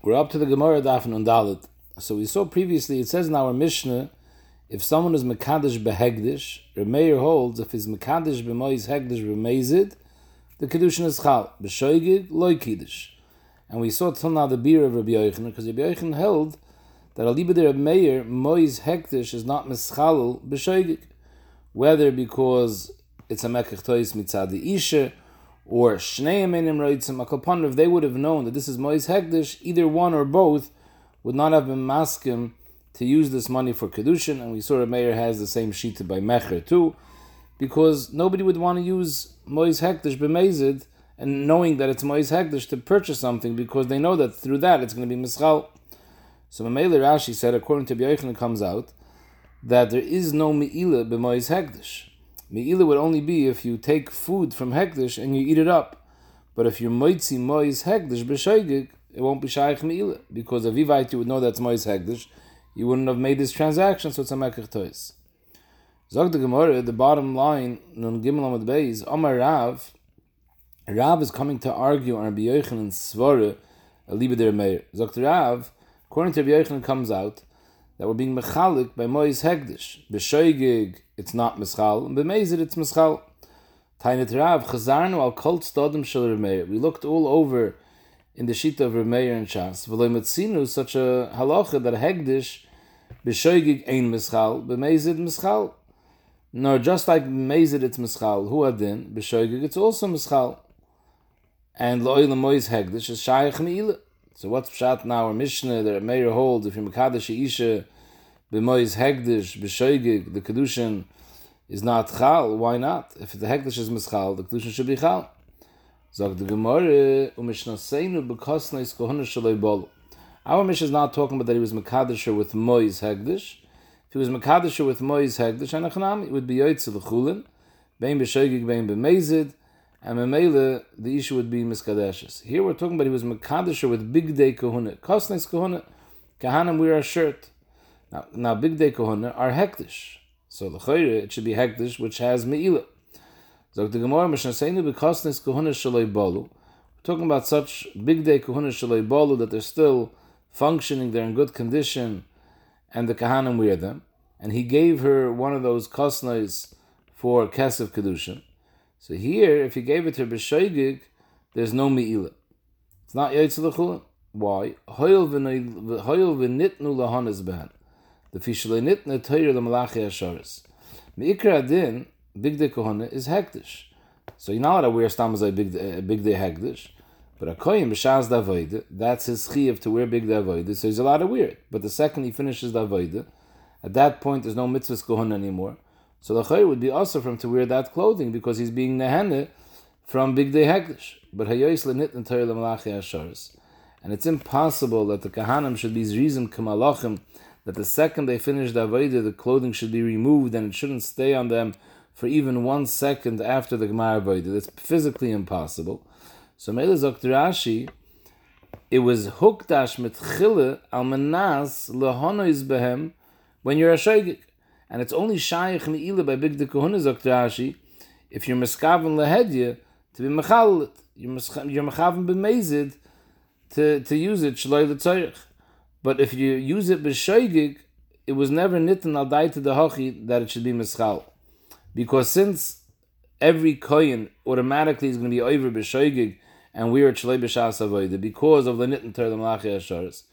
We're up to the Gemara Daf Nun Daled. So we saw previously, it says in our Mishnah, if someone is Mekadesh behegdish, Remeir holds, if he's Mekadesh b'moiz hegdish remezid, the Kedushin is Chal. B'shoigig, loy Kiddush. And we saw till now the beer of Rabbi Yochanan, because Rabbi Yochanan held that Aliba de Rabbi Meir, moiz hegdish is not mischalul b'shoigig. Whether because it's a Mekach Tois mitzad Isha, or Shnei Amenim Reitzim, Akalpan, if they would have known that this is Mois Hekdesh, either one or both would not have been maskim to use this money for Kedushin, and we saw Meir has the same sheet by Mecher too, because nobody would want to use Mois Hekdesh b'mezid, and knowing that it's Mois Hekdesh to purchase something, because they know that through that it's going to be Mischal. So Mamele Rashi said, according to B'yoichan, it comes out that there is no Me'ila b'Mois Hekdesh. Me'ila would only be if you take food from Hekdesh and you eat it up. But if you moitzi mois Hekdesh b'shoigig, it won't be shaykh Me'ila. Because if Vivite you would know that's mois Hekdesh, you wouldn't have made this transaction, so it's a Mekach Tois. Zog the Gemara, the bottom line, Nun Gimel Amad Beis, Omar Rav, Rav is coming to argue on Rabbi Yochanan Svara, a Liebe der Meir. Zog the Rav, according to Rabbi Yochanan comes out, that we're being mechalik by Mois Hegdish. B'shoigig, it's not mischal, and b'mezid, it's mischal. Tainet Rav, chazarnu al kol tzodim shel Remeir. We looked all over in the sheet of Remeir and Shas. V'lo metzinu such a halacha that Hegdish, b'shoigig ein mischal, b'mezid mischal. No, just like b'mezid it's mischal, hu adin, b'shoigig it's also mischal. And lo'il Mois Hegdish is shayach me'ilah. So what's pshat now our Mishnah that Meir holds if you're Mekadosh Isha b'moiz hegdish b'shoigig the kedushin is not chal why not? If the hegdish is mischal the kedushin should be chal. Zog the Gemara umishnaseinu b'kosneis kohuna shaloi bolu. Our Mishnah is not talking about that he was Mekadosh with moiz hegdish. If he was Mekadosh with moiz hegdish anachanam it would be yoytzel l'chulin bein b'shoigig bein b'mezid and Memele, the issue would be Miskadeshes. Here we're talking about he was Mekadesher with Bigdei Kahuna. Kosnes Kahuna, Kahanim wear a shirt. Now, now Bigdei Kahuna are Hektish. So the Chayre, it should be Hektish, which has Me'ila. So the Gemara, Mishnah Seinu, Bekosnes Kahuna Shaloi Bolu. We're talking about such Bigdei Kahuna Shalei Bolu that they're still functioning, they're in good condition, and the Kahanim wear them. And he gave her one of those Kosnes for Kesef Kedushin. So here, if he gave it to B'shoigig, there's no Me'ila. It's not Yaitzel L'chulin. Why? Hoyel v'nitnu lahanas ben. The fishle nitne teir l'malachi asharis. Me'ikra adin, big day kohana, is hektish. So you're not allowed to wear stamazai big, uh, big day hektish. But a koyin b'shaz davoide, that's his chiv to wear big day avoide, so he's allowed to wear it. But the second he finishes the at that point there's no mitzvah kohana anymore. So the chay would be also from to wear that clothing because he's being nehene from big day hektish. But hayois lenit and teir lemalachi asharis. And it's impossible that the kahanim should be zrizim kamalachim, that the second they finish the avodah, the clothing should be removed and it shouldn't stay on them for even one second after the gemara avodah. That's physically impossible. So Mele Rashi, it was hukdash mit chile al manas lehonois behem when you're a shaygik and it's only shaykh meila by big de kohuna zok if you're meskaven lehedya to be mechal, you're mechaven b'mezid to to use it shloi l'tzorich. But if you use it b'shoigig, it was never nitten al dai to the hochi that it should be meschal, because since every koyin automatically is going to be over b'shoigig and we are shloi b'shas avodah because of the nitten ter the malachi asharis.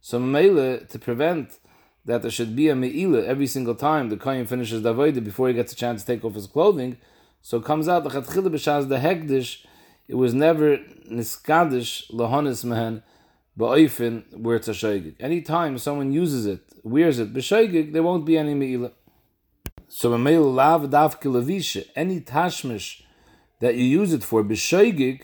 So mele to prevent that there should be a me'ila every single time the kohen finishes the avodah before he gets a chance to take off his clothing. So it comes out the chatchila b'shaz the hekdish. It was never niskadish lahonis mehen ba'oifin where it's a shaygig. Anytime someone uses it, wears it b'shaygig, there won't be any me'ila. So a me'il lav dav kilavisha, any tashmish that you use it for b'shaygig,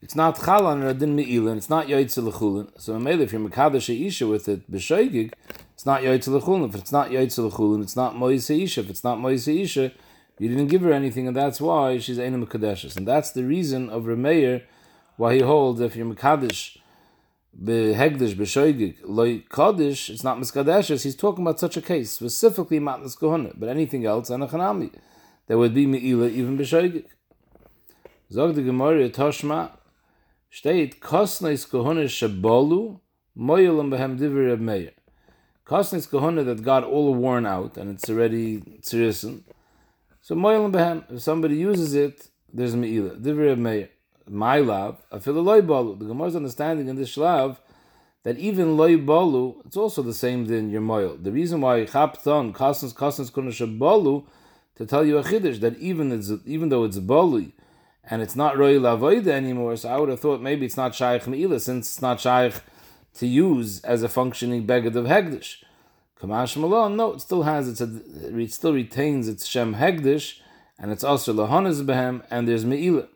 it's not chalan me'ila, it's not yaitzel l'chulin. So if you're mekadosh isha with it b'shaygig, it's not Yaitzel Chulin. If it's not Yaitzel Chulin, it's not Moise Isha. If it's not Moise Isha, you didn't give her anything, and that's why she's Eina Mekadeshes. And that's the reason of Remeir why he holds if you're Mekadesh, Behegdish, Beshoigig, Loi Kaddish, it's not Meskadeshes. He's talking about such a case, specifically Matnas Kohana. But anything else, Anachanami, there would be Me'ila, even Beshoigig. Zog the Gemara, Toshma, steht, Kosneis Kohana Shabolu, moyelim behem divrei Reb Meir. Kosnes kahuna that got all worn out and it's already tzirisin. So moyelim behem, if somebody uses it, there's meila. Divrei Reb Meir. My love, afilu loy balu. The Gemara's understanding in this shlav that even loy balu, it's also the same than your moil. The reason why chapton, kosnes, kosnes kunasha balu, to tell you a chiddush that even it's, even though it's balu, and it's not roy lavoida anymore, so I would have thought maybe it's not shaykh meila, since it's not shaykh to use as a functioning beged of hegdish. Kamash malon, no, it still has its, it still retains its shem hegdish, and it's also lahonis behem, and there's meila.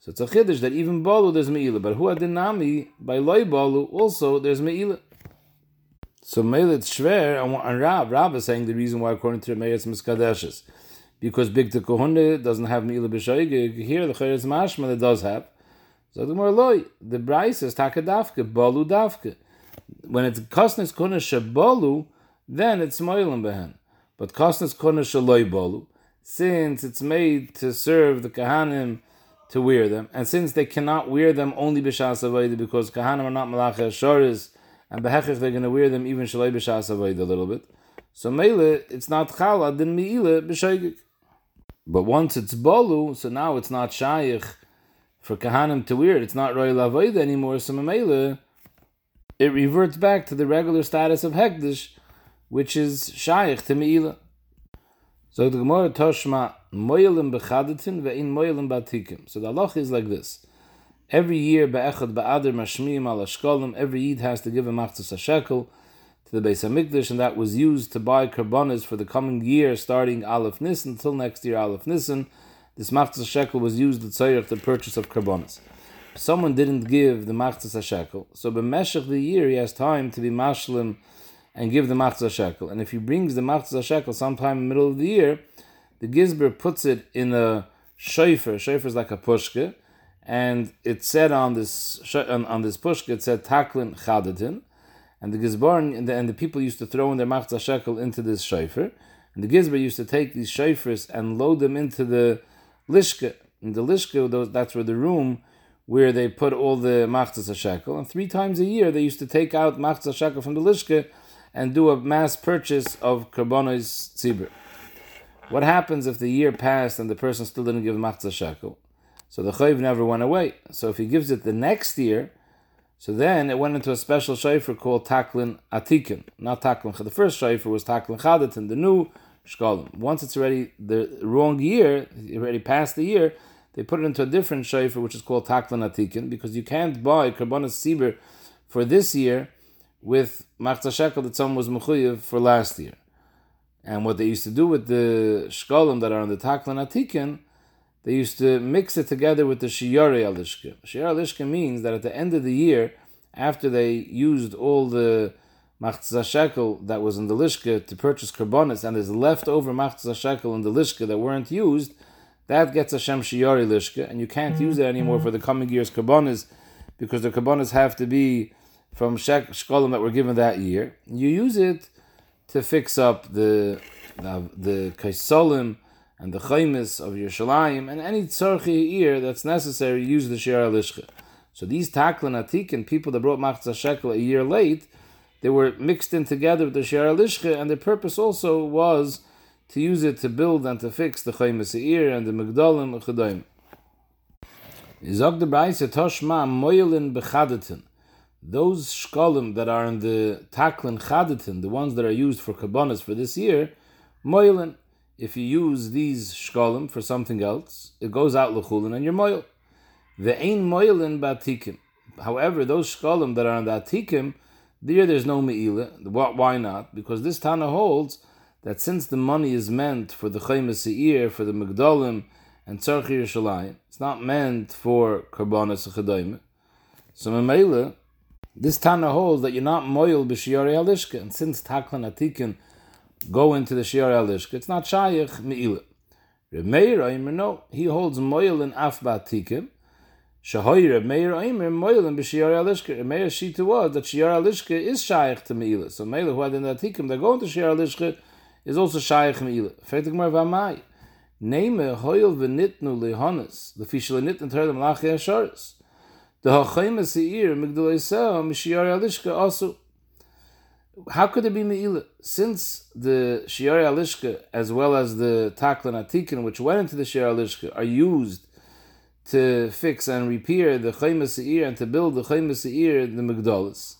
So it's a chiddush that even balu there's meila, but hu adinami by loy balu also there's meila. So meila it's shver and Rab Rab is saying the reason why according to the Meir it's miskadeshes because big to doesn't have meila b'shoige here the chayres mashma that does have. So the more loy the bryce is takadafke balu dafke. When it's kosnes kuna shabalu, then it's moilim behen. But kosnes kuna shaloy balu, since it's made to serve the kahanim to wear them, and since they cannot wear them only b'shas because kahanim are not malacha shoris, and behechich they're going to wear them even shalei b'shas a little bit. So mele, it's not chala din miile b'shoigik. But once it's bolu, so now it's not shaykh for kahanim to wear it. It's not royal avodah anymore. So mele, it reverts back to the regular status of hekdesh, which is shaykh to miile. So the Gemara Toshma moyelim bechadatin ve'in moyelim batikim. So the halach is like this: every year be'echad ba'adir mashmiim al ashkolim, every yid has to give a machzas a shekel to the Beis Hamikdash, and that was used to buy karbonas for the coming year, starting Aleph Nisan until next year Aleph Nisan. This machzas shekel was used to tzayich the purchase of karbonas. Someone didn't give the machzas shekel, so b'meshach the year he has time to be mashlim and give the machzah shekel. And if he brings the machzah shekel sometime in the middle of the year, the gizber puts it in a shofar. Shofar is like a pushka, and it said on this on, on this pushka it said taklin chadatin, and the gizbar and the, and the people used to throw in their machzah shekel into this shofar, and the gizber used to take these shofars and load them into the lishka. In the lishka, that's where the room where they put all the machzah shekel, and three times a year they used to take out machzah shekel from the lishka and do a mass purchase of karbonos tzibur. What happens if the year passed and the person still didn't give machzah shekel? So the chayv never went away. So if he gives it the next year, so then it went into a special shayfer called taklin atikin, not taklin. The first shayfer was taklin chadatin, the new Once it's already the wrong year, already passed the year, they put it into a different shayfer which is called taklin atikin because you can't buy karbonos tzibur for this year with machzah shekel that someone was mechuyev for last year. And what they used to do with the shkolim that are on the taklan atikin, they used to mix it together with the shiyari alishka. Shiyari alishka means that at the end of the year, after they used all the machzah shekel that was in the lishka to purchase karbonis, and there's leftover machzah shekel in the lishka that weren't used, that gets a shem shiyari lishka, and you can't use it anymore for the coming year's karbonis, because the karbonis have to be from shek- that were given that year. You use it to fix up the the, the kaisolim and the chaymis of your Yerushalayim and any tzarchi ear that's necessary. Use the shir alishcha. So these taklan atik people that brought machzah shekel a year late, they were mixed in together with the shir alishcha, and the purpose also was to use it to build and to fix the chaymis ear and the migdalim chedayim. Izog the brayse toshma moyelin bechadatin those shkolim that are in the taklin chadatin, the ones that are used for kabbanas for this year, Moyelin. If you use these shkolim for something else, it goes out lechulin and you're moil. The ain moilin batikim. However, those shkolim that are on the atikim, there there's no meila. Why not? Because this Tana holds that since the money is meant for the chaymas seir, for the migdalim and tzarchi Yerushalayim, it's not meant for karbanas chadayim. So meila, this Tana holds that you're not moil b'shiyari alishka, and since taklan atikin go into the shiyari alishka, it's not shayich meila. Remeir no, he holds moil in af ba'atikim. Shahoy Remeir Aimer moil in b'shiyari alishka. Remeir shita was that shiyari alishka is shayich to meila. So meila who had in atikim that go into shiyari alishka is also shayich meila. Fetik mar v'amai. Name hoil v'nitnu lehonis. The fish lenit and terem lachi asharis. The Hachayim Seir Migdalaisah Mishiyar Alishka also. How could it be Me'ila? Since the Shiar Alishka as well as the Taklan Atikin, which went into the Shiar Alishka, are used to fix and repair the Chayim Seir and to build the Chayim Seir, the Migdalis.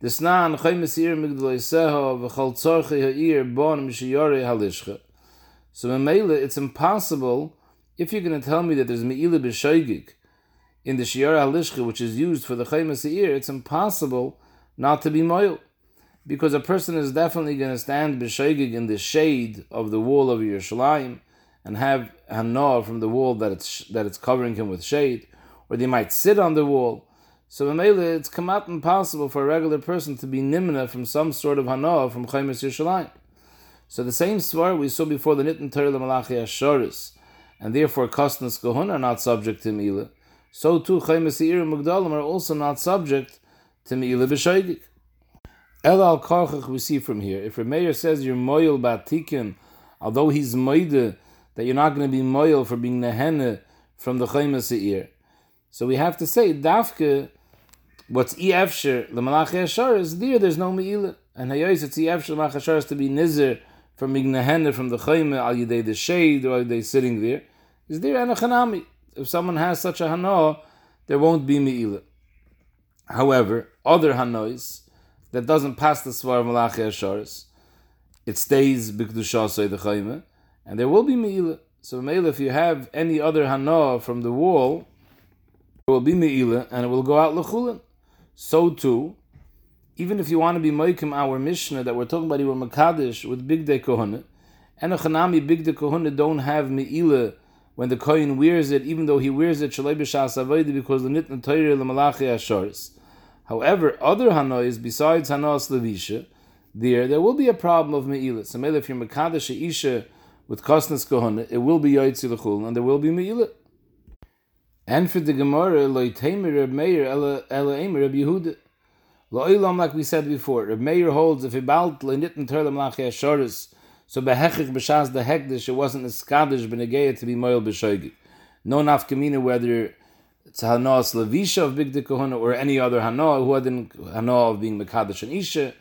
The Snan Chayim Seir Migdalaiseha V'chal Tzorchi Ha'ir Bon Mishiyar Halishka. So in Me'ila, it's impossible if you're going to tell me that there's Me'ila B'Shoigig in the Shiar Halishka, which is used for the Chayim Seir, it's impossible not to be Moil because a person is definitely going to stand b'shoigig in the shade of the wall of Yerushalayim and have hana from the wall that it's that it's covering him with shade, or they might sit on the wall. So Mamela, it's come out impossible for a regular person to be nimna from some sort of hana from Chaimis Yerushalayim. So the same svar we saw before the Nitin Torah Malachi Ashoris, and therefore Kostnas Kohun are not subject to Mila. So too Chaimis Yeir and Mugdalim are also not subject to Mila b'shoigig. El al karchach we see from here. If Rameir says you're moil batikin, although he's moide, that you're not going to be moil for being nehene from the chayma seir. So we have to say dafke. What's efsher lemalach yashar is there. There's no meila, and hayos it's efsher lemalach yashar is to be nizer from being nehene from the chayma al yidei the shade or they sitting there. Is there anachanami? If someone has such a hana, there won't be meila. However, other hanois that doesn't pass the Svar Malachi Asharis, it stays Bikdushasai the Chayme, and there will be Me'ila. So Me'ila, if you have any other Hana from the wall, there will be Me'ila, and it will go out Lechulin. So too, even if you want to be Moikim, our Mishnah that we're talking about here, Makadish with Bigdei Kohana, and a Chanami Bigdei Kohana don't have Me'ila when the Kohen wears it, even though he wears it Shalai B'Shas because the Nitna Torah Malachi Asharis. However, other hanois besides hanos levisha, there there will be a problem of meila. So maybe if you're mekadesh isha with kosnas kohana, it will be yaitzi lechul, and there will be meila. And for the Gemara, loiteimer Reb Meir ela eimer Reb Yehuda. Lo'ilam, like we said before, Reb Meir holds if he balt le'nitten terlam lachi ashoris, so behechich b'shas the hekdish, it wasn't a skadish b'negeya to be moil b'shoigig. No nafkamina whether it's Hanos Levisha of Big Kahuna or any other Hanoah who had Hanoah of being Mekadosh and Isha.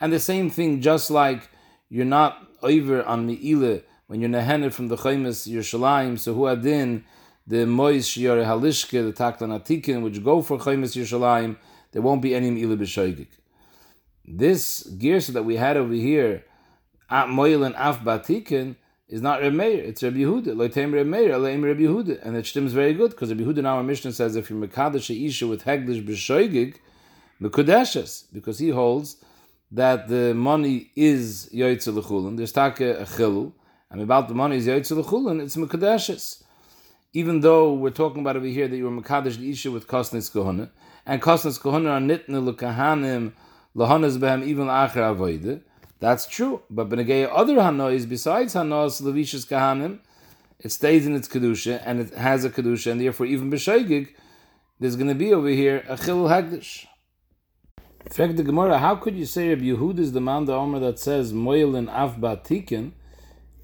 And the same thing, just like you're not over on Me'ile when you're Nehenet from the Chaimis Yerushalayim, so who had in the Mois Shiore Halishke, the Taklan Atikin, which go for Chaimis Yerushalayim, there won't be any Me'ile B'Shoigik. This gear that we had over here, at Moil and Af Batikin, is not Reb Meir, it's Reb Yehuda. Loitem Reb Meir, Aleim Reb Yehuda. And it stems very good, because Reb Yehuda in our Mishnah says if you're Mekadosh Isha with Heglish B'Shoigig, Mekudeshes, because he holds that the money is Yoitze L'chulin, there's Take a Chilul, and about the money is L'chulin, it's Mekudeshes. Even though we're talking about over here that you were Mekadosh Isha with Kosnes Kohana, and Kosnes Kohana are Nitne L'Kahanim, L'Hanas Behem, even L'Acher Avoide, that's true. But Benegay other Hanois, besides Hanos Levishas Kahanim, it stays in its Kedusha, and it has a Kedusha, and therefore even B'Shaygig, there's going to be over here a Chilul Hagdish. In fact, the Gemara, how could you say Rabbi Yehud is the man the Omer that says and Av Batikin,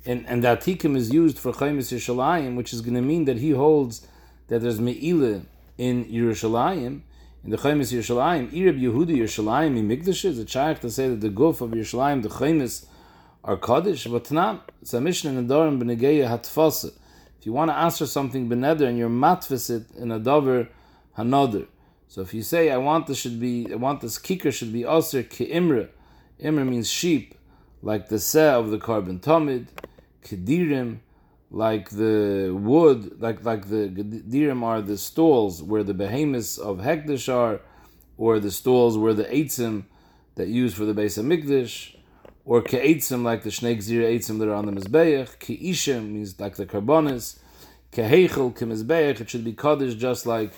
and, and that Tikim is used for Chaimis Yerushalayim, which is going to mean that he holds that there's Me'ila in Yerushalayim, in the Chaimis Yerushalayim, Irab Yehudi Yerushalayim in Mikdash is a shaykh to say that the goof of Yerushalayim, the Chaimis, are Kaddish, but not. It's a mission in the Dorim Benegeya Hatfasa. If you want to answer something Beneder and you're matfisit in a Dover Hanoder. So if you say, I want this should be, I want this kicker should be Aser Ki Imra. Imra means sheep, like the Se of the carbon Tomid, Kedirim, like the wood, like like the Gedirim are the stalls where the behemoths of Hekdesh are, or the stalls where the Eitzim that used for the base of Mikdash, or Ke'eitzim like the Shnei Gzir Eitzim that are on the Mizbeach, Ke'ishim means like the Karbonis, Keheichel, Kemizbeach, it should be Kaddish just like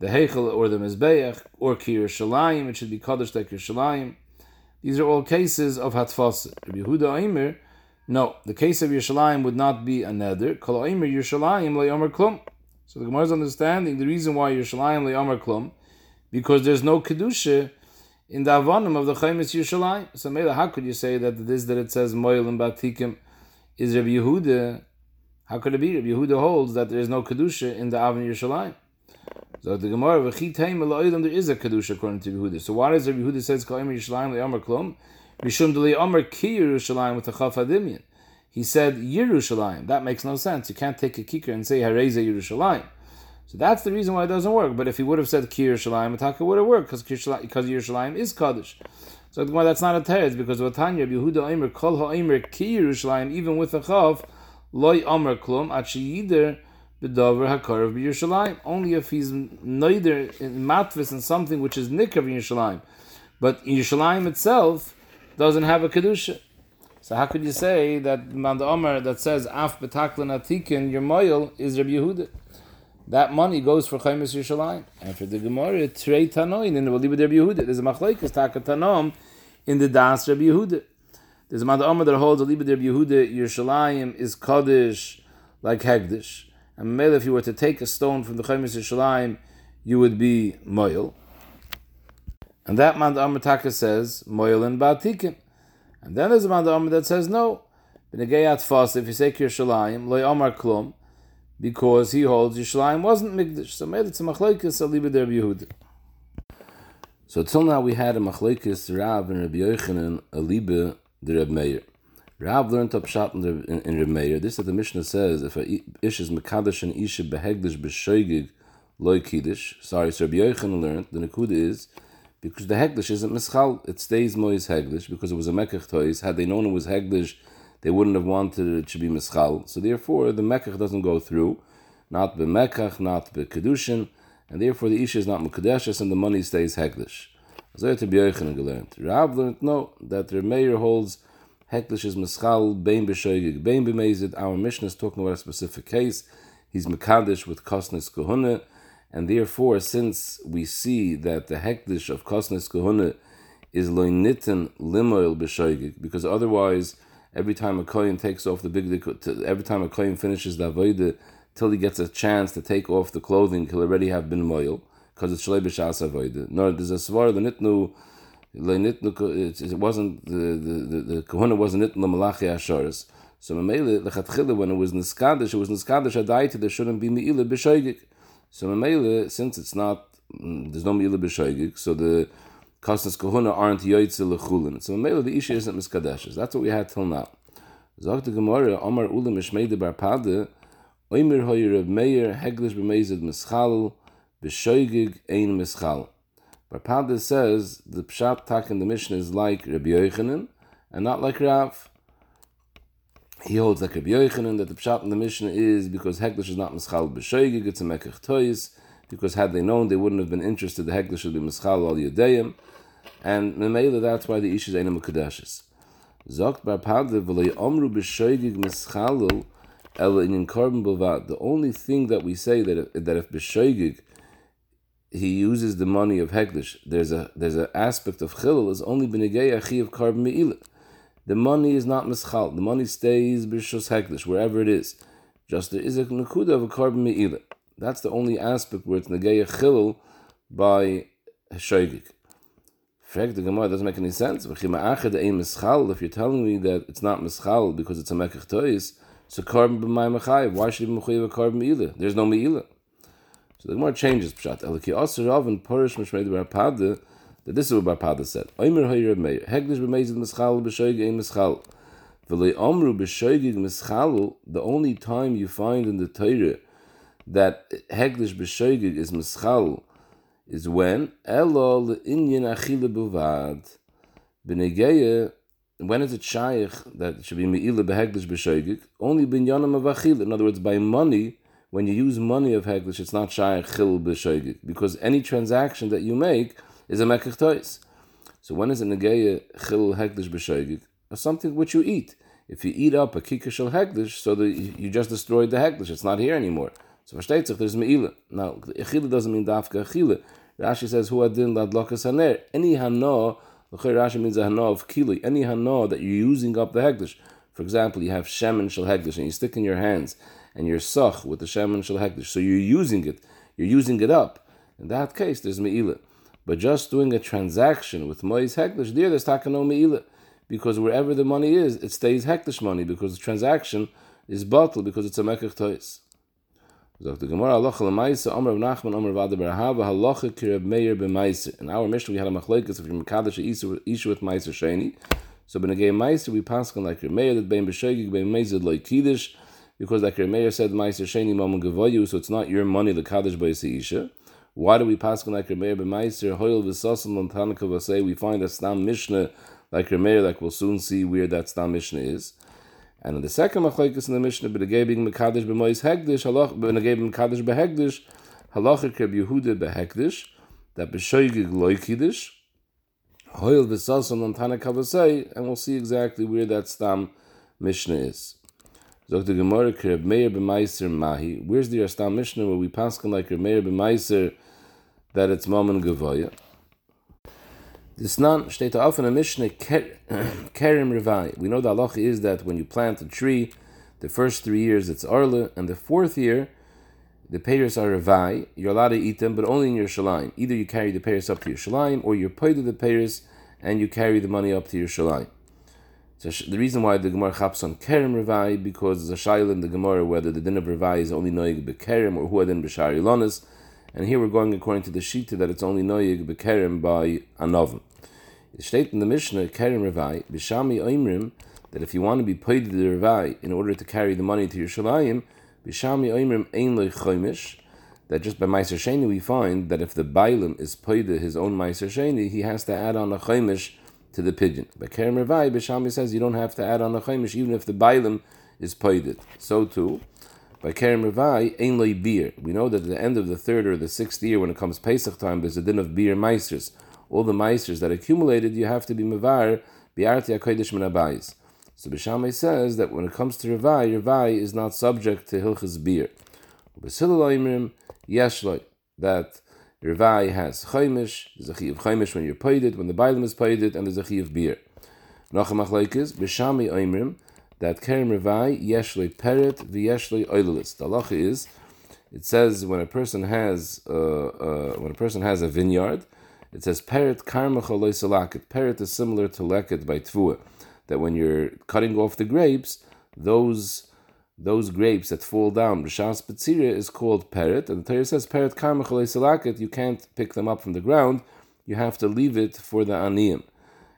the Heichel or the Mizbeach, or Kirushalayim, it should be Kaddish like Yerushalayim. These are all cases of Hatfas. Rabbi Yehuda Aimer, no, the case of Yerushalayim would not be a neder. Kol Aimer Yerushalayim le'omer klum. So the Gemara is understanding the reason why Yerushalayim le'omer klum, because there's no kedusha in the avonim of the Chaimis Yerushalayim. So Mela, how could you say that this that it says Moil and Batikim is Rabbi Yehuda? How could it be? Rabbi Yehuda holds that there is no kedusha in the Avon Yerushalayim. So the Gemara, v'chi teim eloilam, there is a Kedusha according to Yehuda. So why does Yehuda says, Emer Yerushalayim le'amar klum? Mishum Amar ki Yerushalayim with a chaf adimyan. He said Yerushalayim. That makes no sense. You can't take a kikar and say Hareza Yerushalayim. So that's the reason why it doesn't work. But if he would have said Ki Yerushalayim, Ataka would have worked because Yerushalayim is Kaddish. So well, that's not a teretz because Vatanya Yehuda Omer Kol Ha'Omer Ki Yerushalayim even with a chav loy Omer Klum Achi B'Dover Hakarav B'Yerushalayim. Only if he's neither in matvis and something which is nikar Yerushalayim, but Yerushalayim itself doesn't have a kedusha. So how could you say that Mand Omer that says Af B'Taklan Atikin your moil is Rabbi Yehuda? That money goes for Chaimis Yerushalayim. And for the Gemara, Trei Tanoin in the Rabbi Yehuda. There's a Machlaikas Takatanom in the Das Rabbi Yehuda. There's a Mand Omer that holds a Rabbi Yehuda Yerushalayim is Kaddish like Hegdish. And maybe if you were to take a stone from the Chaimis Yerushalayim, you would be Moil. And that Mand Omer Taka says Moil and Batikin. And then there's a Mand Omer that says no. B'negayat Fas, if you say Yerushalayim, Loy Omar Klum, because he holds Yerushalayim wasn't Migdash. So maybe it's a Machlaikas Aliba der Yehuda. So till now we had a Machlaikas Rav and Rabbi Yochanan Reb Meir. Rav learned up shot in, the, in, in Reb Meir. This is the Mishnah says if a ish is Mekadosh and Isha behegdish b'shoigig loy kiddush. Sorry, so Rabbi Yochanan learned the Nakuda is because the Hegdish isn't Mischal, it stays Mois Hegdish because it was a Mekach Toys. Had they known it was Hegdish, they wouldn't have wanted it to be Mischal. So therefore, the Mekach doesn't go through, not be Mekach, not be Kedushin, and therefore the Isha is not Mekadeshes and the money stays Hegdish. To be learned. Rav learned no, that the Meir holds Heklish is Mischal, Bein B'Shoigig, Bein B'Mezid. Our mission is talking about a specific case. He's Mekadesh with Kosnes Kohuna, and therefore, since we see that the Heklish of Kosnes Kohuna is Loinitten Limoil B'Shoigig, because otherwise, every time a Kohen takes off the big, every time a Kohen finishes the Avodah, till he gets a chance to take off the clothing, he'll already have been moil, because it's Shalei B'Shas Avodah. No, there's a Svar, the Nitnu, it wasn't the the the, wasn't it the malachi asharis. So Mamele lechatchila when it was niskadish, it was niskadish adaiti. There shouldn't be meila b'shoigik. So Mamele since it's not mm, there's no meila b'shoigik, so the kostas kahuna aren't yoytze lechulin. So Mamele the isha isn't miskadeshes. That's what we had till now. Omar Ulam Mishmeide Bar Pade Oimer Hoyer Reb Meir Heglish mischal b'shoigig ein mischal. Rapada says the pshat tak in the Mishnah is like Rabbi Yochanan and not like Rav. He holds like Rabbi Yochanan that the pshat in the Mishnah is because Heklish is not mischal b'shoigig, it's a mekach tois, because had they known they wouldn't have been interested, the Heklish would be mischal al yodayim, and Memela that's why the ish is Einam Kadashis. Zogt Rapada v'lei omru b'shoigig mischalul el in korban b'vad. The only thing that we say that if, that if b'shoigig he uses the money of Heklish, there's a there's an aspect of Chilul is only Benegei Achi of Karb Me'ilah. The money is not Mischal. The money stays B'Shos Heklish, wherever it is. Just there is a Nakuda of a Karb Me'ilah. That's the only aspect where it's Negei Chilul by Shoigik. Fact, the Gemara doesn't make any sense. If you're telling me that it's not Mischal because it's a Mekach Tois, so Karb B'May Mechai, why should it be a Karb Me'ilah? There's no Me'ilah. So the Gemara changes Pshat. Eliki Porish Mishmeid that this is what Barpada said. Oimer Meir, Mischal Ein Mischal. Mischal, the only time you find in the Torah that Heglish B'shoigig is Mischal is when Elo B'vad. B'negeya, when is it shaykh that it should be Me'ila B'Heglish B'shoigig? Only B'nyanim of Achille. In other words, by money, when you use money of Heglish, it's not Shaykh Chil B'Shoigig, because any transaction that you make is a Mekach Tois. So when is it Negeya Chil Heglish B'Shoigig? Or something which you eat. If you eat up a Kikashal Heglish, so that you just destroyed the Heglish, it's not here anymore. So versteht sich, there's Me'ila. Now, Echila doesn't mean Dafka Echila. Rashi says, Hu Adin Lad Lokas Haner. Any Hana, Rashi means a Hana of Kili. Any Hana that you're using up the Heglish. For example, you have Shemin Shal Heglish and you stick in your hands and you're sach with the Shemin Shal Hekdesh, so you're using it, you're using it up. In that case, there's Me'ilah. But just doing a transaction with Mois Hekdesh, there, there's Takano Me'ilah. Because wherever the money is, it stays Hekdesh money, because the transaction is bottled, because it's a Mekach Tois. In our Mishnah we had a machlekes you're mekadosh isha with meiser sheni. So ben agay meiser we pass on like your meir that bein b'shegig bein meiser like kiddush because like mayor said meiser sheni mom gavoyu so it's not your money the kaddish by isha. Why do we pass like mayor b'meiser hoil v'sasim and tanaka say we find a stam mishnah like mayor like we'll soon see where that stam mishnah is. And in the second machlekes in the Mishnah, but giving mekadosh b'mois hegdish, giving mekadosh behegdish, halacha keb Yehuda behegdish, that kiddish, hoil v'sason on tana kavasei, and we'll see exactly where that stam Mishnah is. Dr. Gemara keb meir b'meiser mahi. Where's the stam Mishnah where we pass like meir b'meiser that it's and gavoya? This nan steht auf in a Mishnah Kerim Revai. We know the halacha is that when you plant a tree, the first three years it's arla, and the fourth year the payers are Revai. You're allowed to eat them, but only in your shalim. Either you carry the payers up to your shalim, or you're paid to the payers and you carry the money up to your shalim. So the reason why the Gemara chaps on Kerem Revai because a shail in the Gemara whether the din of Revai is only noig bekerem or huadin b'shari lonis. And here we're going according to the Shita that it's only noyig bekerem by anovim. It states in the Mishnah, Kerem Revai, Bishami Oimrim, that if you want to be paid the Revai in order to carry the money to your Shalayim, Bishami Oimrim Ein Loi Choimish, that just by Meiser Sheni we find that if the Bailim is paid to his own Meiser Sheni, he has to add on a Choimish to the pigeon. But Kerem Revai, Bishami says you don't have to add on a Choimish even if the Bailim is paid So too, by Kerem Revai, Ein Loi Beer. We know that at the end of the third or the sixth year, when it comes Pesach time, there's a din of beer meisters. All the meisters that accumulated, you have to be mevar biarti akodesh min So Bishamay says that when it comes to Revai, Revai is not subject to Hilchas beer. Basiloimrim yeshloi Revai has chaimish, there's a chi of chaimish when you're paid it, when the bailim is paid it, and there's a chi of beer. Nachamach is Bishami Oimrim that Kerem Revai Yeshloi Peret V'Yeshloi Oilelis. The halacha is, it says when a person has uh, uh, when a person has a vineyard, it says Peret Karmacha Loisalakit. Peret is similar to Leket by Tvua, that when you're cutting off the grapes, those those grapes that fall down, Rishas Betzira is called Peret, and the Torah says Peret Karmacha Loisalakit. You can't pick them up from the ground. You have to leave it for the aniyim.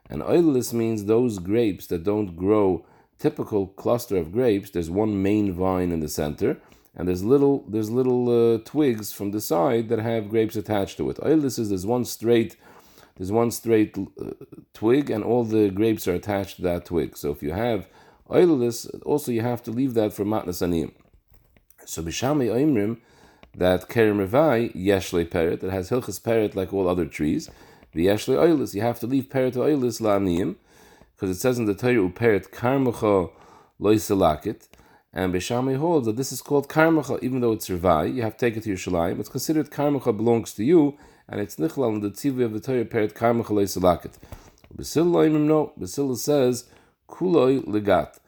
And oilis means those grapes that don't grow typical cluster of grapes, there's one main vine in the center, and there's little there's little uh, twigs from the side that have grapes attached to it. Oilis is there's one straight there's one straight uh, twig, and all the grapes are attached to that twig. So if you have oilis, also you have to leave that for matnas aniyim. So bishami oimrim that kerem revai yeshle peret that has hilchas peret like all other trees. The yeshle oilis you have to leave peret oilis la aniyim because it says in the Torah uperet karmacha loiselakit, and Beshami holds that this is called karmacha, even though it's revai, you have to take it to your shalayim. It's considered karmacha belongs to you, and it's nichlal in the tzivi of the Torah peret karmacha loiselakit. Basil loimim no. Basil says kuloi legat,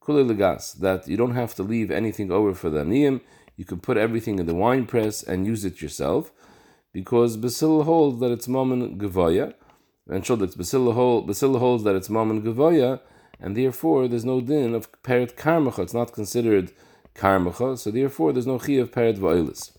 kuloi legas, that you don't have to leave anything over for the aniyim. You can put everything in the wine press and use it yourself, because Basil holds that it's moment gavoya and Shuldik Basila holds that it's Mammon Gavoya, and therefore there's no din of Peret Karmacha. It's not considered Karmacha, so therefore there's no Chi of Peret Va'ilis.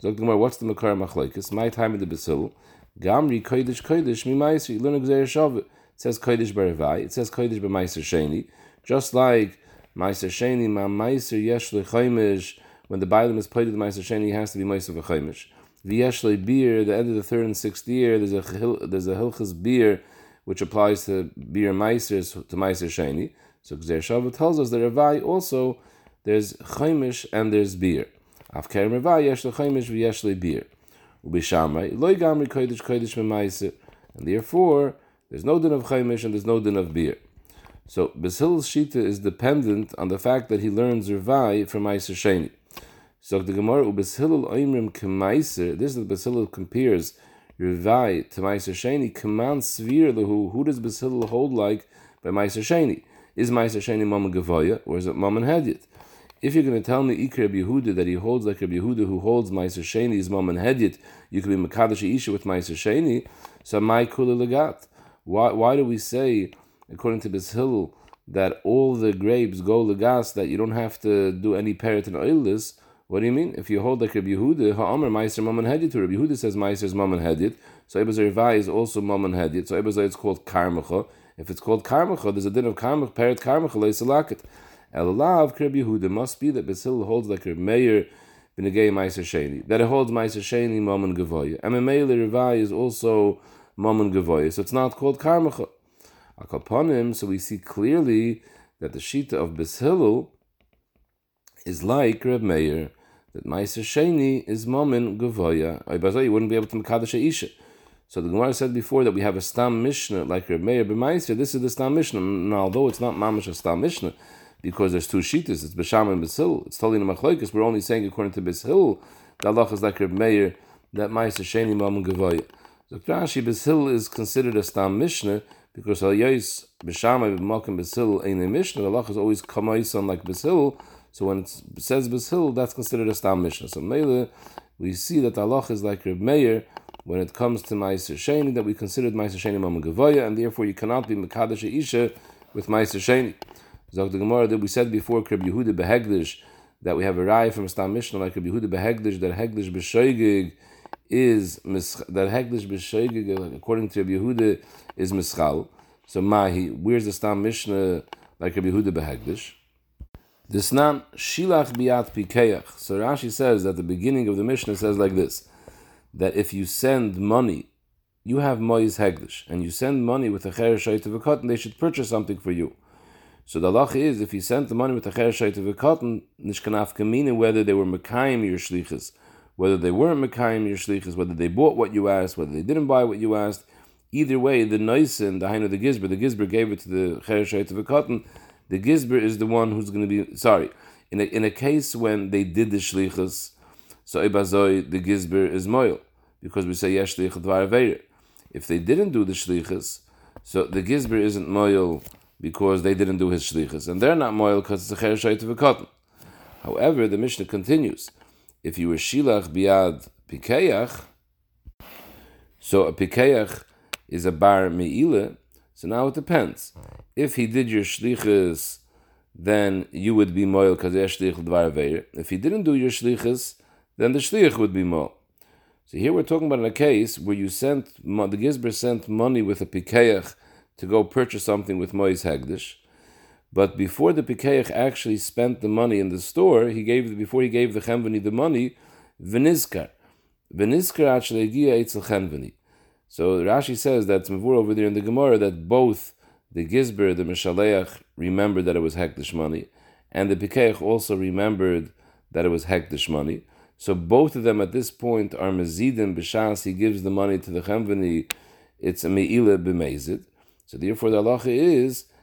So what's the Makar Machlaikis? My time in the Basil. Gamri Kodesh Kodesh Mi Meiser. You learn Gzer Shav. It says Kodesh Barivai. It says Kodesh B'Meiser Sheni. Just like Meiser Sheni, Ma Meiser Yesh Lechaimish. When the Bailam is played with Meiser Sheni, he has to be Meiser V'Chaimish. V'yeshle beer, the end of the third and sixth year, there's a there's a hilchas beer which applies to beer meisers to meiser sheni. So Gzer Shavah tells us that Ravai also there's chaimish and there's beer. Afker Ravai yesh chaimish v'yeshle beer. Ubishamai loy gamri kodesh kodesh memeiser, and therefore there's no din of chaimish and there's no din of beer. So Basil's shita is dependent on the fact that he learns Ravai from meiser sheni. So the Gemara ubeshilul oimrim kemaiser. This is Basilul compares Rivai to Meiser Sheni. Command svir lehu. Who does Basilul hold like by Meiser Sheni? Is Meiser Sheni Mama Gavoya or is it Mama Hedyet? If you're going to tell me Ikra Yehuda that he holds like Rabbi Yehuda who holds Meiser Sheni is Mama Hedyet, you could be Makadash Isha with Meiser Sheni. So my kula legat. Why? Why do we say according to Basilul that all the grapes go legas that you don't have to do any perit and oilis? What do you mean? If you hold like Rabbi Yehuda, Ha'amr Meiser Mammon Hedit, Rabbi Yehuda says Meiser is Mammon Hedit, so Ebazar Rivai is also Mammon Hedit, so Ebazar it's called Karmacha. If it's called Karmacha, there's a din of Karmach, Peret Karmacha, Leisalakit. Elav Rabbi Yehuda must be that Basil holds like Rabbi Meir, B'negei Meiser Sheni, that it holds Meiser Sheni Mammon Gavoya. And Memele Rivai is also Mammon Gavoya, so it's not called Karmacha. Akaponim, so we see clearly that the Shita of Bishilul is like Reb Meir, that Meiser Sheni is Mammon Gavoya. You wouldn't be able to Mekadosh Isha. So the Gemara said before that we have a Stam Mishnah like Reb Meir B'Meiser. This is the Stam Mishnah. Now, although it's not Mamash a Stam Mishnah, because there's two Shitas, it's Basham and Bishil, it's Talin and Machloikis, we're only saying according to Bishil, that Allah is like Reb Meir, that Meiser Sheni Mammon Gavoya. So Rashi is considered a Stam Mishnah because Halyais B'Shamay B'Malkim Basil Ein Mishnah, Allah is always Kamaisan like Basil. So when it says Basil, that's considered a Stam Mishnah. So Mele, we see that Allah is like Reb Meir when it comes to Meiser Sheni, that we considered Meiser Sheni Mama Gavoya, and therefore you cannot be Mekadosh Isha with Meiser Sheni. Zog the Gemara that we said before, Kreb Yehuda Behegdish, that we have a rai from Stam Mishnah like Kreb Yehuda Behegdish, that Hegdish B'Shoigig is that Hegdish B'Shoigig, according to Reb Yehuda, is Mischal. So Mahi, where's the Stam Mishnah like Rabbi Yehuda Behegdish? This nan Shilach Biat Pikeach. So Rashi says that the beginning of the Mishnah says like this that if you send money, you have Mois Hegdish, and you send money with a Cher Shait of a cotton, they should purchase something for you. So the law is if you sent the money with a Cher Shait of a cotton, Nishkanaf Kamina, whether they were Mekayim your Shlichas, whether they weren't Mekayim your Shlichas, whether they bought what you asked, whether they didn't buy what you asked, Either way, the Noisin, the Hainu, the Gizber, the Gizber gave it to the Cheresh of a cotton. The Gizber is the one who's going to be sorry. In a, in a case when they did the shlichus, so Ibazoi, the Gizber is moil because we say Yesh If they didn't do the shlichus, so the Gizber isn't moil because they didn't do his shlichus, and they're not moil because it's a Cheresh of a cotton. However, the Mishnah continues. If you were Shilach Biad Pikeach, so a Pikeach is a bar me'ile, so now it depends. If he did your shlichus, then you would be moil because shlich If he didn't do your shlichus, then the shlich would be moil. So here we're talking about a case where you sent the gizber sent money with a pikeach to go purchase something with mois hegdish, but before the pikeach actually spent the money in the store, he gave before he gave the chemveni the money, v'nizkar. V'nizkar actually etzel chemveni. So Rashi says that's Mavur over there in the Gemara that both the Gizber, the Mishaleach, remembered that it was Hektish money, and the Pikeach also remembered that it was Hektish money. So both of them at this point are Mazidim B'Shas, he gives the money to the Chemveni, it's a Me'ila B'Mezid. So therefore the halacha is Chenveni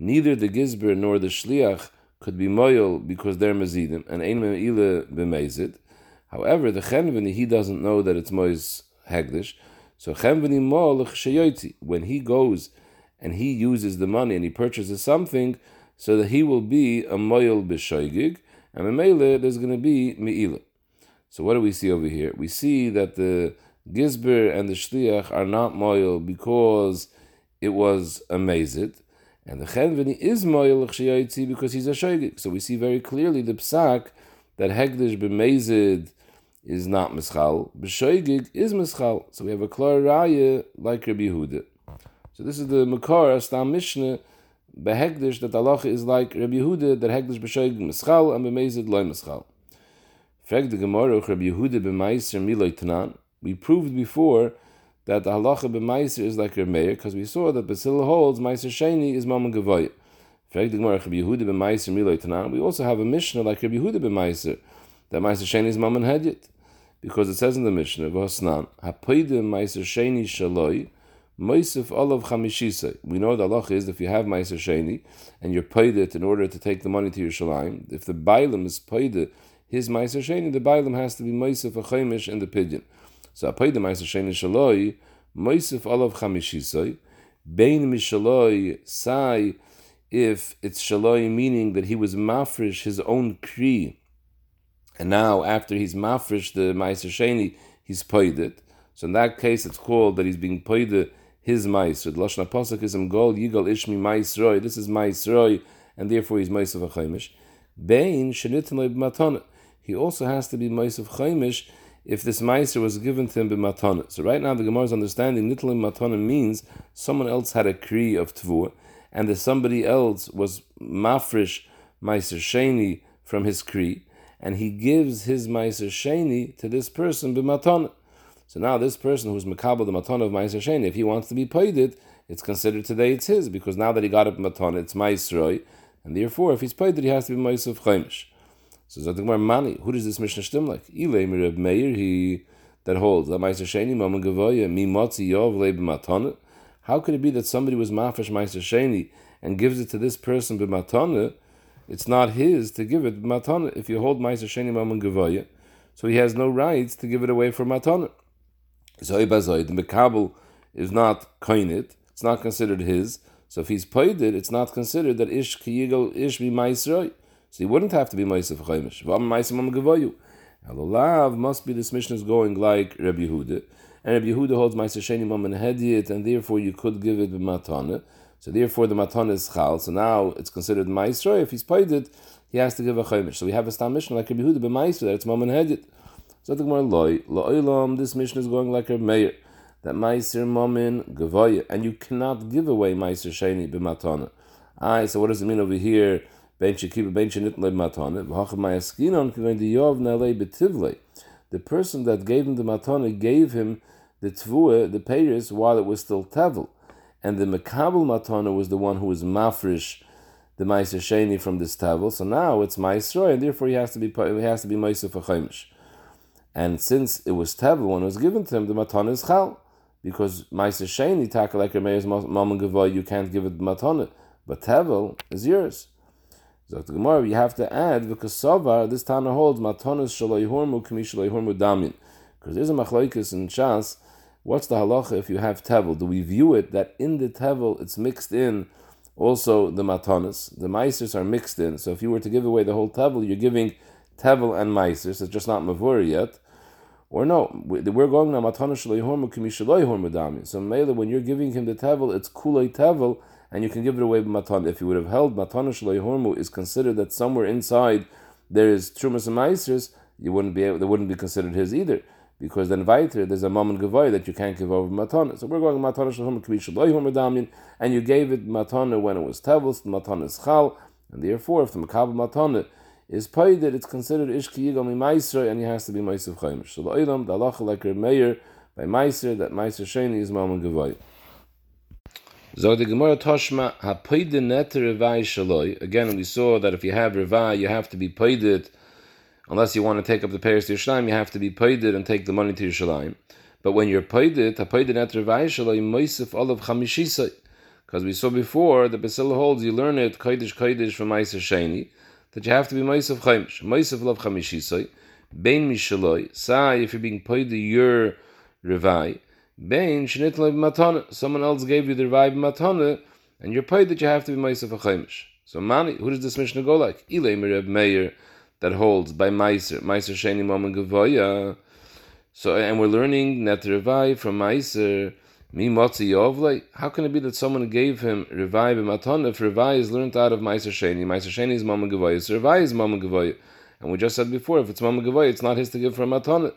Neither the Gizber nor the Shliach could be moyal because they're Mazidim, and Ein Me'ila B'Mezid. However, the Chenveni, he doesn't know that it's Mois Hegdish. So Chenveni Molech Sheyoiti, when he goes and he uses the money and he purchases something, so that he will be a Moil B'Shoigig, and Memele, there's going to be Me'ila. So what do we see over here? We see that the Gizber and the Shliach are not Moil because it was a Mezit, and the Chenveni is Moil Sheyoiti because he's a Shoigig. So we see very clearly the Psak that Hegdish b'mezid is not mischal. B'shoigig is mischal. So we have a klar raya like Rabbi Yehuda. So this is the Makar Stam Mishnah behegdish that Allah is like Rabbi Yehuda that hegdish b'shoigig mischal and b'mezid loy mischal. Frag the Gemara Rabbi Yehuda b'meiser miloy tanan. We proved before that the halacha b'meiser is like Rabbi Meir because we saw that Basil holds meiser sheni is mammon tanan. We also have a Mishnah like Rabbi Yehuda b'meiser that meiser sheni is mammon hedyet because it says in the Mishnah, "V'hasnan hapoidim meiser sheni shaloi." We know the Allah is if you have meiser sheni and you're paid it in order to take the money to your shalim. If the bailam is paid his meiser sheni, the bailam has to be moisef a chaimish in the pidyon. So the meiser sheni shaloi moisef olav chamishisei bein mishaloi sai. If it's shaloi, meaning that he was mafresh his own kri and now after he's mafresh the Meiser Sheni, he's paid it. So in that case, it's called that he's being paid his Meiser. The Lashon Apostle is Gol Yigal Ishmi Meisroi. This is Meisroi, and therefore he's Meiser V'chaimish. Bein shenitin b'matana. He also has to be Moisef Chaimish if this Meiser was given to him b'matana. So right now the Gemara's understanding Nitlim matana means someone else had a Kri of Tvua, and that somebody else was Mafrish Meiser Sheni from his Kri, and he gives his Meiser Sheni to this person b'matana. So now this person who's Makabal the Matana of Meiser Sheni, if he wants to be paid it, it's considered today it's his, because now that he got it Matana, it's Meiseroi, and therefore if he's paid it, he has to be Meiser of Chaimish. So Gemara Mani, who does this Mishnah stem like? Ilay Reb Meir, he that holds that Meiser Sheni Maman Gavoya Mi Motzi Yov Le B'Matana. How could it be that somebody was Mafresh Meiser Sheni and gives it to this person b'Matana? It's not his to give it b'Matana if you hold Meiser Sheni Maman Gavoya. So he has no rights to give it away for Matana. So the Mekabel is not koinit, it's not considered his. So if he's paid it, it's not considered that ish kiyigel ish be ma'isroi. So he wouldn't have to be Ma'aseh Chaimish. Vam Ma'aseh Mam Gavoyu. Elolav must be this mission is going like Rabbi Yehuda. And Rabbi Yehuda holds Ma'aseh Sheni Mam and Hediyat, and therefore you could give it Matana. So therefore the Matana is Chal. So now it's considered Ma'aseh. If he's paid it, he has to give a Chaimish. So we have a Stam mission like Rabbi Yehuda, Ma'aseh, that it's Mam and Hediyat. So the Gemara Loi, Lo'ilam, this mission is going like Rabbi Meir. That Ma'aseh Mamin Gavoya. And you cannot give away Ma'aseh Sheni B'Matana. Aye, so what does it mean over here? The person that gave him the matana gave him the tvua, the payers, while it was still tevel. And the makabel matana was the one who was mafrish the meiser sheni from this tevel. So now it's meiser, and therefore he has to be he has to be meiser for chaimish. And since it was tevel when it was given to him, the matana is chal because meiser sheni taka like a meir's mom you can't give it matana, but tevel is yours. The Gemara, you have to add because Savar, this Tana holds Matonis Shaloi Hormu Kmi Shaloi Hormu Damin. Because there's a machlokes in Shas. What's the halacha if you have tevel? Do we view it that in the tevel it's mixed in also the matonis? The meisers are mixed in. So if you were to give away the whole tevel, you're giving tevel and meisers. It's just not mavur yet. Or no, we're going now matonis shaloi hormu kmi shaloi hormu damin. So Mela, when you're giving him the tevel, it's kulei tevel and you can give it away by matan. If you would have held matan hormu is considered that somewhere inside there is trumas and maisers, you wouldn't be able, they wouldn't be considered his either. Because then weiter, there's a moment gavoy that you can't give over matana. So we're going matana shalom hormu and you gave it matana when it was tevels, matana is chal, and therefore if the makabel matana is paid that it's considered ishki yigal and he has to be maisav chaimish. So the olam, the like mayor by meiser, that meiser sheni is moment gavoy. The. Again, we saw that if you have revai, you have to be paided. Unless you want to take up the Paris to Yerushalayim, you have to be paided and take the money to Yerushalayim. But when you're paided, hapoide net revai shaloi moisef olav chamishisai. Because we saw before, the Basil holds, you learn it, kodesh kodesh from Meiser Sheni, that you have to be moisef chaimish. Moisef olav chamishisai. Bein mishaloi. Sai, if you're being paid your revai, Bain shnitla matana. Someone else gave you the revive matana, and you're paid that you have to be meiser for chaimish. So mani, who does this Mishnah go like? Ilay Reb Meir that holds by meiser, meiser sheni mom gavoya. So and we're learning that the from meiser. Mi motzi yovle. How can it be that someone gave him revive matana if revive is learned out of meiser sheni? Meiser sheni is mom gavoya. So revive is mom gavoya. And we just said before, if it's mom gavoya, it's not his to give for matana.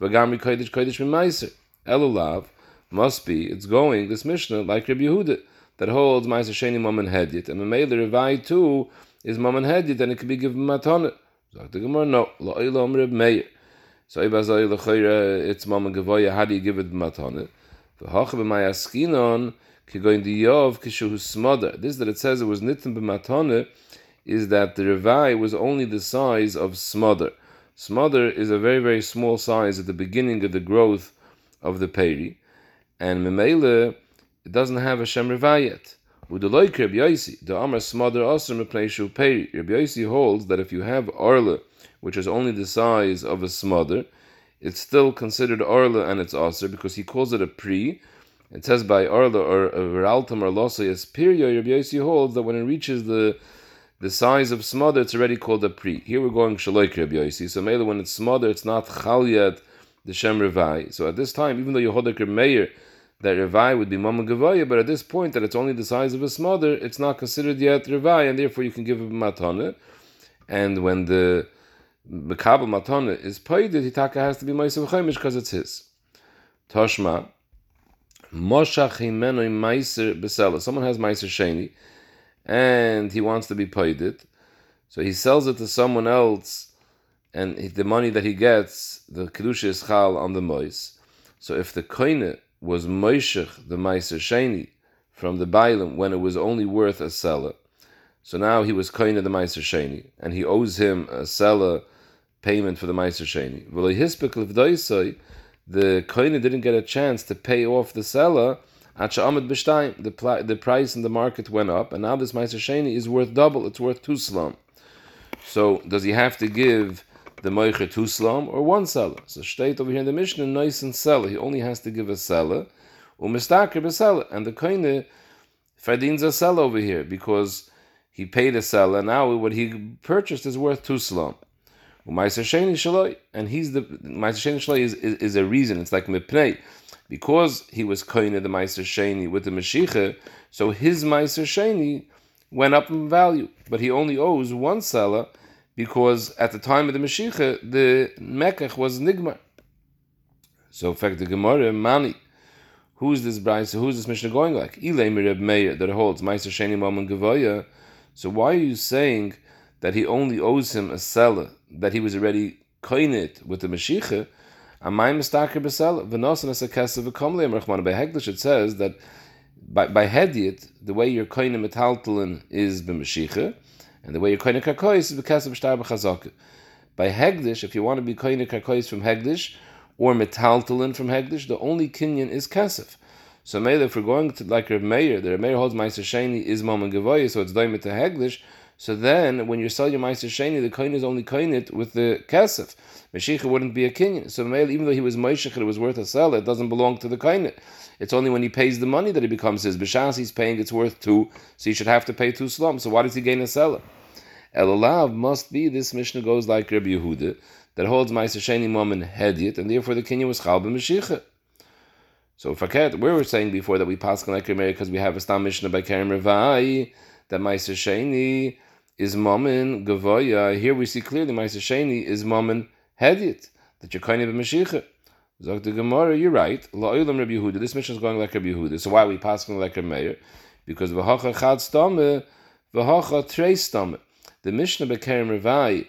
V'gamri kodesh kodesh mi meiser. Elulav must be it's going this Mishnah like Rabbi Yehuda that holds Ma'aser Sheni Maman Hedit and the Meiler Revai too is Maman Hedit and it can be given Matana. Sagt the Gemara no Lo Olam Reb Meir. So Ibazai Lechayra it's Maman Gavoya how do you give it Matana? V'hach b'mayaskinon kigoin diyov kishu semadar. This that it says it was nitin b'matana is that the Revai was only the size of semadar. Semadar is a very very small size at the beginning of the growth of the peri, and memele it doesn't have a shem revayet. The Rabbi Yosi, the Amar semadar also replaces peri. Rabbi Yosi holds that if you have arla, which is only the size of a semadar, it's still considered arla and it's aser because he calls it a pri. It says by arla or veraltam or losa is period. Rabbi Yosi holds that when it reaches the the size of semadar, it's already called a pri. Here we're going shaloik Rabbi Yosi. So maybe when it's semadar, it's not chal yet the Shem Revai. So at this time, even though Yehodak Meir, that Revai would be Mama Gavaya, but at this point that it's only the size of a semadar, it's not considered yet Revai, and therefore you can give a matana. and when the Mekabel Matana is paid, he taka has to be Meiser V'chaimish because it's his. Toshma, Moshach Himeno Meiser Besela. Someone has Meiser Sheni, and he wants to be paid it. So he sells it to someone else, and the money that he gets, the Kedusha is Chal on the Mois. So if the Koine was Moishech, the Meiser Sheni, from the Bailam when it was only worth a seller, so now he was Koine the Meiser Sheni, and he owes him a seller payment for the Meiser Sheni. The Koine didn't get a chance to pay off the seller. The, the price in the market went up, and now this Meiser Sheni is worth double. It's worth two slum. So does he have to give the Moicher two slum or one seller? So state over here in the Mishnah, nice and seller. He only has to give a seller, umistaker b'seller. And the Koine fardins a seller over here because he paid a seller. And now what he purchased is worth two slum. And he's the Ma'aser Sheni Shaloi is, is, is, a reason. It's like Mipnei, because he was koine the Ma'aser Sheni with the Mashiach, so his Ma'aser Sheni went up in value, but he only owes one seller because at the time of the Mashiach, the Mekach was Nigmar. So, in fact, the Gemara, Mani, who's this Bryce, who's this Mishnah going like? Ilay Mireb Meir, that holds Ma'aser Sheni Maman Gavoya. So, why are you saying that he only owes him a seller that he was already koinit with the Mashiach, Amayim mistaker besel v'nosan as a kesev v'komleim rachman. By Hegdish it says that by by Hediot the way you're koinim metaltalin is b'Mashiach, and the way you're koinim karkois is b'kesev shtar b'chazaka. By Hegdish, if you want to be koinim karkois from Hegdish or metaltalin from Hegdish, the only kinyan is kesef. So maybe if we're going to like Reb Meir, the Reb Meir holds Meiser Sheni is Mom and Gavoya, so it's doimit to Hegdish. So then, when you sell your Meiser Sheni, the coin is only coined with the kesef. Mashiach wouldn't be a king. So even though he was Moishech, it was worth a sell, it doesn't belong to the coin. It's only when he pays the money that he becomes his. B'shas he's paying, it's worth two, so he should have to pay two slums. So why does he gain a seller? Elalav must be, this Mishnah goes like Rabbi Yehuda, that holds Meiser Sheni Mom and and therefore the king was Chal Mashiach. So forget, we were saying before that we pass like Rabbi because we have a Stam Mishnah by Kerem Revai, that Meiser Sheni is Mammon Gavoya. Here we see clearly Ma'aser Sheni is Mammon Hedit, that you're kind of a Mashiach. Zog the Gemara, you're right. La'olam Rabbi Yehuda. This mission is going like Rabbi Yehuda. So why are we passing like Rabbi Meir? Because v'hacha chad stame, v'hacha trei stame. The Mishnah Bekerim Revai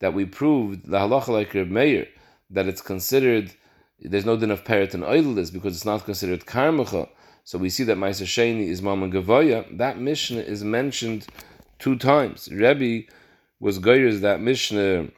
that we proved the halacha like Rabbi Meir that it's considered there's no din of perit and oilis because it's not considered karmacha. So we see that Ma'aser Sheni is Mammon Gavoya. That Mishnah is mentioned two times. Rebbe was goyers that Mishnah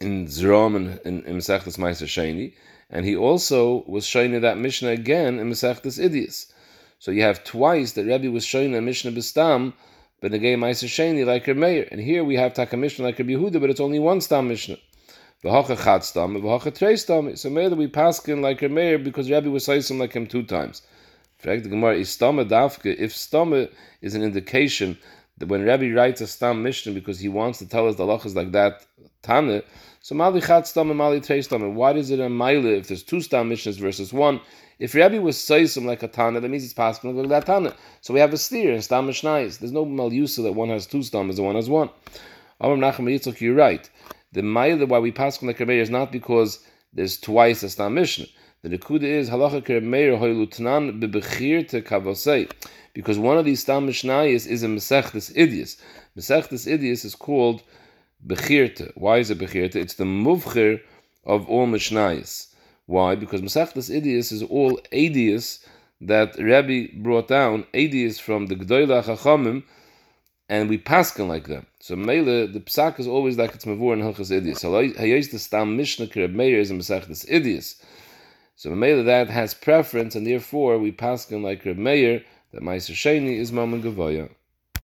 in Zerom and in, in Mesechtes Meiser Sheni, and he also was showing that Mishnah again in Mesechtes Idias. So you have twice that Rebbe was showing a Mishnah Bistam, but again Meiser Sheni like Reb Meir. And here we have Taka Mishnah like Rabbi Yehuda, but it's only one Stam Mishnah. So maybe we pass in like Reb Meir because Rebbe was saying like him two times. Fact the is dafke. If stama is an indication when Rabbi writes a stam mission because he wants to tell us the halachas like that, tane, so mali chat stam and mali trei stam. Why is it a mile if there's two stam missions versus one? If Rabbi was saying like a tana, that means it's possible like that tana. So we have a steer in stam mishnayis. There's no malusa that one has two stam as one has one. Amram Nachum Yitzchak, you're right. The mile why we pass like Rabbi is not because there's twice a stam mission. The nekuda is halacha keremeir hoylutnan bebechir te kavosei because one of these Stam Mishnayis is a Mesechtes Idias. Mesechtes Idias is called Bechirte. Why is it Bechirte? It's the Muvchir of all Mishnayis. Why? Because Mesechtes Idias is all Adias that Rabbi brought down, Adias from the Gdoila Chachamim, and we paskin like them. So Mele, the psak is always like it's mavur and hilchas idias. So hayos the stam mishnah kereb meir is a mesechtes idias. So Mele that has preference, and therefore we paskin like Reb Meir that Meiser Sheni is Mammon Gavoya.